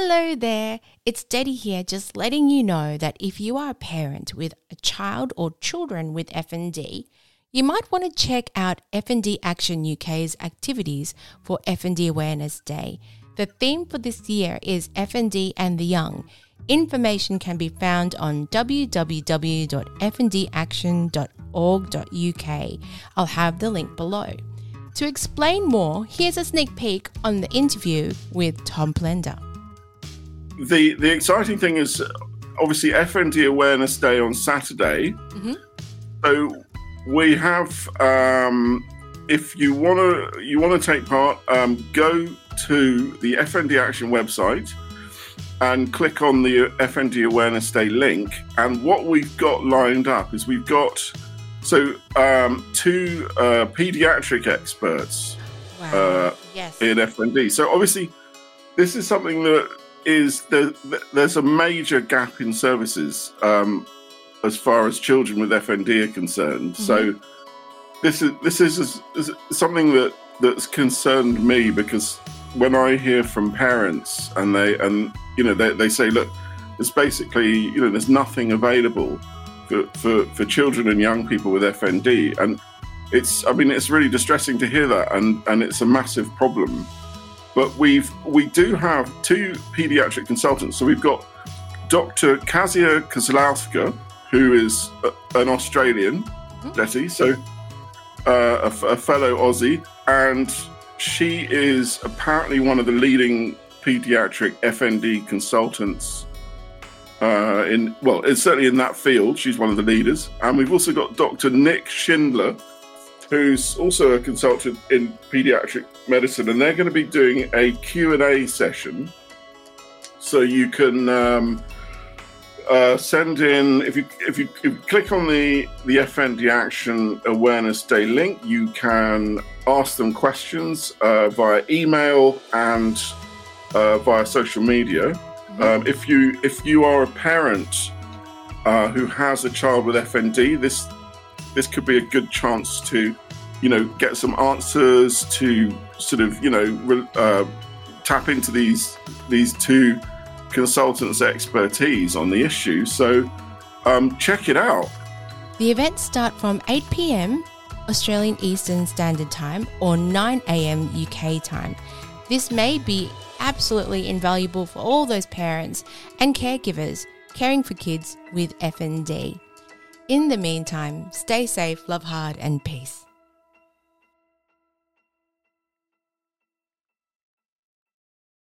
Hello there, it's Detty here, just letting you know that if you are a parent with a child or children with FND, you might want to check out FND Action UK's activities for FND Awareness Day. The theme for this year is FND and the Young. Information can be found on www.fndaction.org.uk. I'll have the link below. To explain more, here's a sneak peek on the interview with Tom Plender. The the exciting thing is obviously FND Awareness Day on Saturday. Mm-hmm. So we have um, if you want to you want to take part, um, go to the FND Action website and click on the FND Awareness Day link. And what we've got lined up is we've got so um, two uh, pediatric experts Wow. Uh, yes. in FND. So obviously, this is something that is there, there's a major gap in services um, as far as children with FND are concerned. So this is this is, is something that that's concerned me because when I hear from parents and they and you know they, they say look there's basically you know there's nothing available for, for, for children and young people with FND and it's I mean it's really distressing to hear that and and it's a massive problem but we've we do have two pediatric consultants so we've got Dr. Kasia Kozlowska who is a, an Australian Detty so uh, a, a fellow Aussie and she is apparently one of the leading pediatric FND consultants uh, in well, it's certainly in that field. She's one of the leaders, and we've also got Dr. Nick Schindler, who's also a consultant in pediatric medicine, and they're going to be doing a Q and A session. So you can um, uh, send in if you if you, if you click on the the FND Action Awareness Day link, you can ask them questions uh, via email and uh, via social media. Um, if you if you are a parent uh, who has a child with FND, this this could be a good chance to, you know, get some answers to sort of you know re- uh, tap into these these two consultants' expertise on the issue. So um, check it out. The events start from 8 pm Australian Eastern Standard Time or 9 am UK time. This may be absolutely invaluable for all those parents and caregivers caring for kids with FND. In the meantime, stay safe, love hard, and peace.